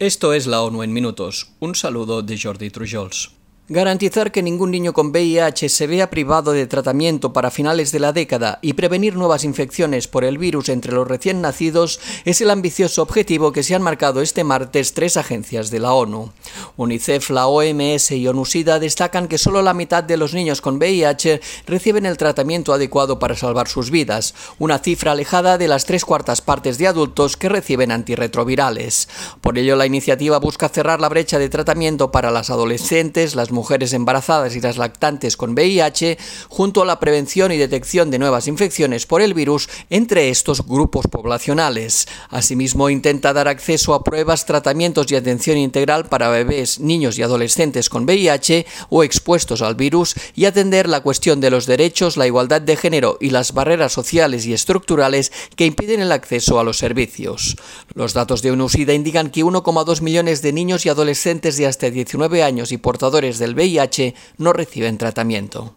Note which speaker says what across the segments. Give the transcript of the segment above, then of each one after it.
Speaker 1: Esto es la ONU en minutos. Un saludo de Jordi Trujols. Garantizar que ningún niño con VIH se vea privado de tratamiento para finales de la década y prevenir nuevas infecciones por el virus entre los recién nacidos es el ambicioso objetivo que se han marcado este martes tres agencias de la ONU. UNICEF, la OMS y ONUSIDA destacan que solo la mitad de los niños con VIH reciben el tratamiento adecuado para salvar sus vidas, una cifra alejada de las tres cuartas partes de adultos que reciben antirretrovirales. Por ello, la iniciativa busca cerrar la brecha de tratamiento para las adolescentes, las mujeres embarazadas y las lactantes con VIH, junto a la prevención y detección de nuevas infecciones por el virus entre estos grupos poblacionales. Asimismo, intenta dar acceso a pruebas, tratamientos y atención integral para bebés, niños y adolescentes con VIH o expuestos al virus y atender la cuestión de los derechos, la igualdad de género y las barreras sociales y estructurales que impiden el acceso a los servicios. Los datos de UNUSIDA indican que 1,2 millones de niños y adolescentes de hasta 19 años y portadores VIH no reciben tratamiento.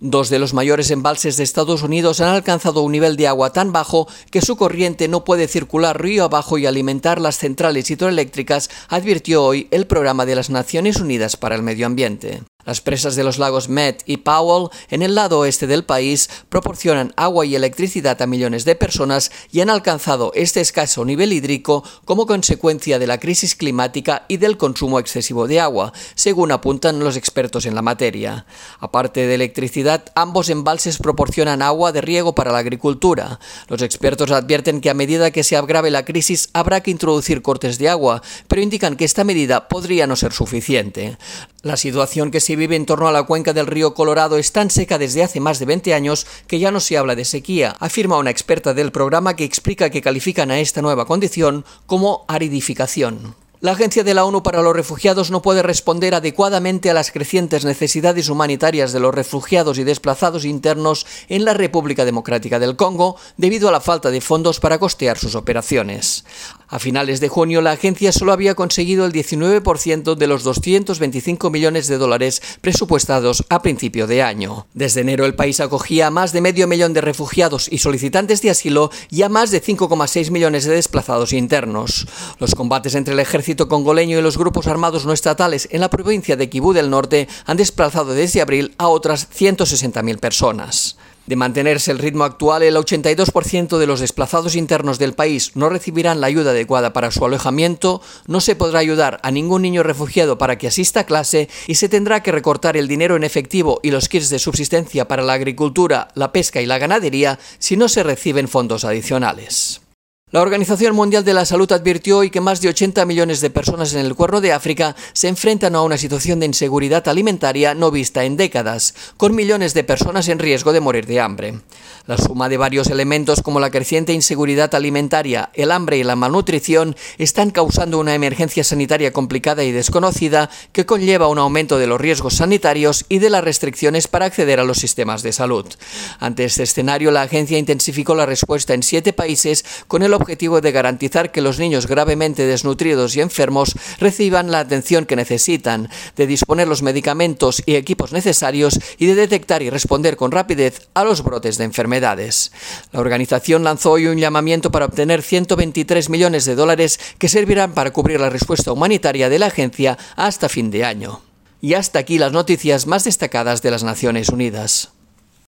Speaker 1: Dos de los mayores embalses de Estados Unidos han alcanzado un nivel de agua tan bajo que su corriente no puede circular río abajo y alimentar las centrales hidroeléctricas, advirtió hoy el Programa de las Naciones Unidas para el Medio Ambiente. Las presas de los lagos Met y Powell, en el lado oeste del país, proporcionan agua y electricidad a millones de personas y han alcanzado este escaso nivel hídrico como consecuencia de la crisis climática y del consumo excesivo de agua, según apuntan los expertos en la materia. Aparte de electricidad, ambos embalses proporcionan agua de riego para la agricultura. Los expertos advierten que a medida que se agrave la crisis habrá que introducir cortes de agua, pero indican que esta medida podría no ser suficiente. La situación que se vive en torno a la cuenca del río Colorado es tan seca desde hace más de 20 años que ya no se habla de sequía, afirma una experta del programa que explica que califican a esta nueva condición como aridificación. La Agencia de la ONU para los Refugiados no puede responder adecuadamente a las crecientes necesidades humanitarias de los refugiados y desplazados internos en la República Democrática del Congo debido a la falta de fondos para costear sus operaciones. A finales de junio, la agencia solo había conseguido el 19% de los 225 millones de dólares presupuestados a principio de año. Desde enero, el país acogía a más de medio millón de refugiados y solicitantes de asilo y a más de 5,6 millones de desplazados internos. Los combates entre el ejército congoleño y los grupos armados no estatales en la provincia de Kibú del Norte han desplazado desde abril a otras 160.000 personas. De mantenerse el ritmo actual, el 82% de los desplazados internos del país no recibirán la ayuda adecuada para su alojamiento, no se podrá ayudar a ningún niño refugiado para que asista a clase y se tendrá que recortar el dinero en efectivo y los kits de subsistencia para la agricultura, la pesca y la ganadería si no se reciben fondos adicionales. La Organización Mundial de la Salud advirtió hoy que más de 80 millones de personas en el Cuerno de África se enfrentan a una situación de inseguridad alimentaria no vista en décadas, con millones de personas en riesgo de morir de hambre. La suma de varios elementos como la creciente inseguridad alimentaria, el hambre y la malnutrición están causando una emergencia sanitaria complicada y desconocida que conlleva un aumento de los riesgos sanitarios y de las restricciones para acceder a los sistemas de salud. Ante este escenario, la agencia intensificó la respuesta en siete países con el objetivo de garantizar que los niños gravemente desnutridos y enfermos reciban la atención que necesitan, de disponer los medicamentos y equipos necesarios y de detectar y responder con rapidez a los brotes de enfermedades. La organización lanzó hoy un llamamiento para obtener 123 millones de dólares que servirán para cubrir la respuesta humanitaria de la agencia hasta fin de año. Y hasta aquí las noticias más destacadas de las Naciones Unidas.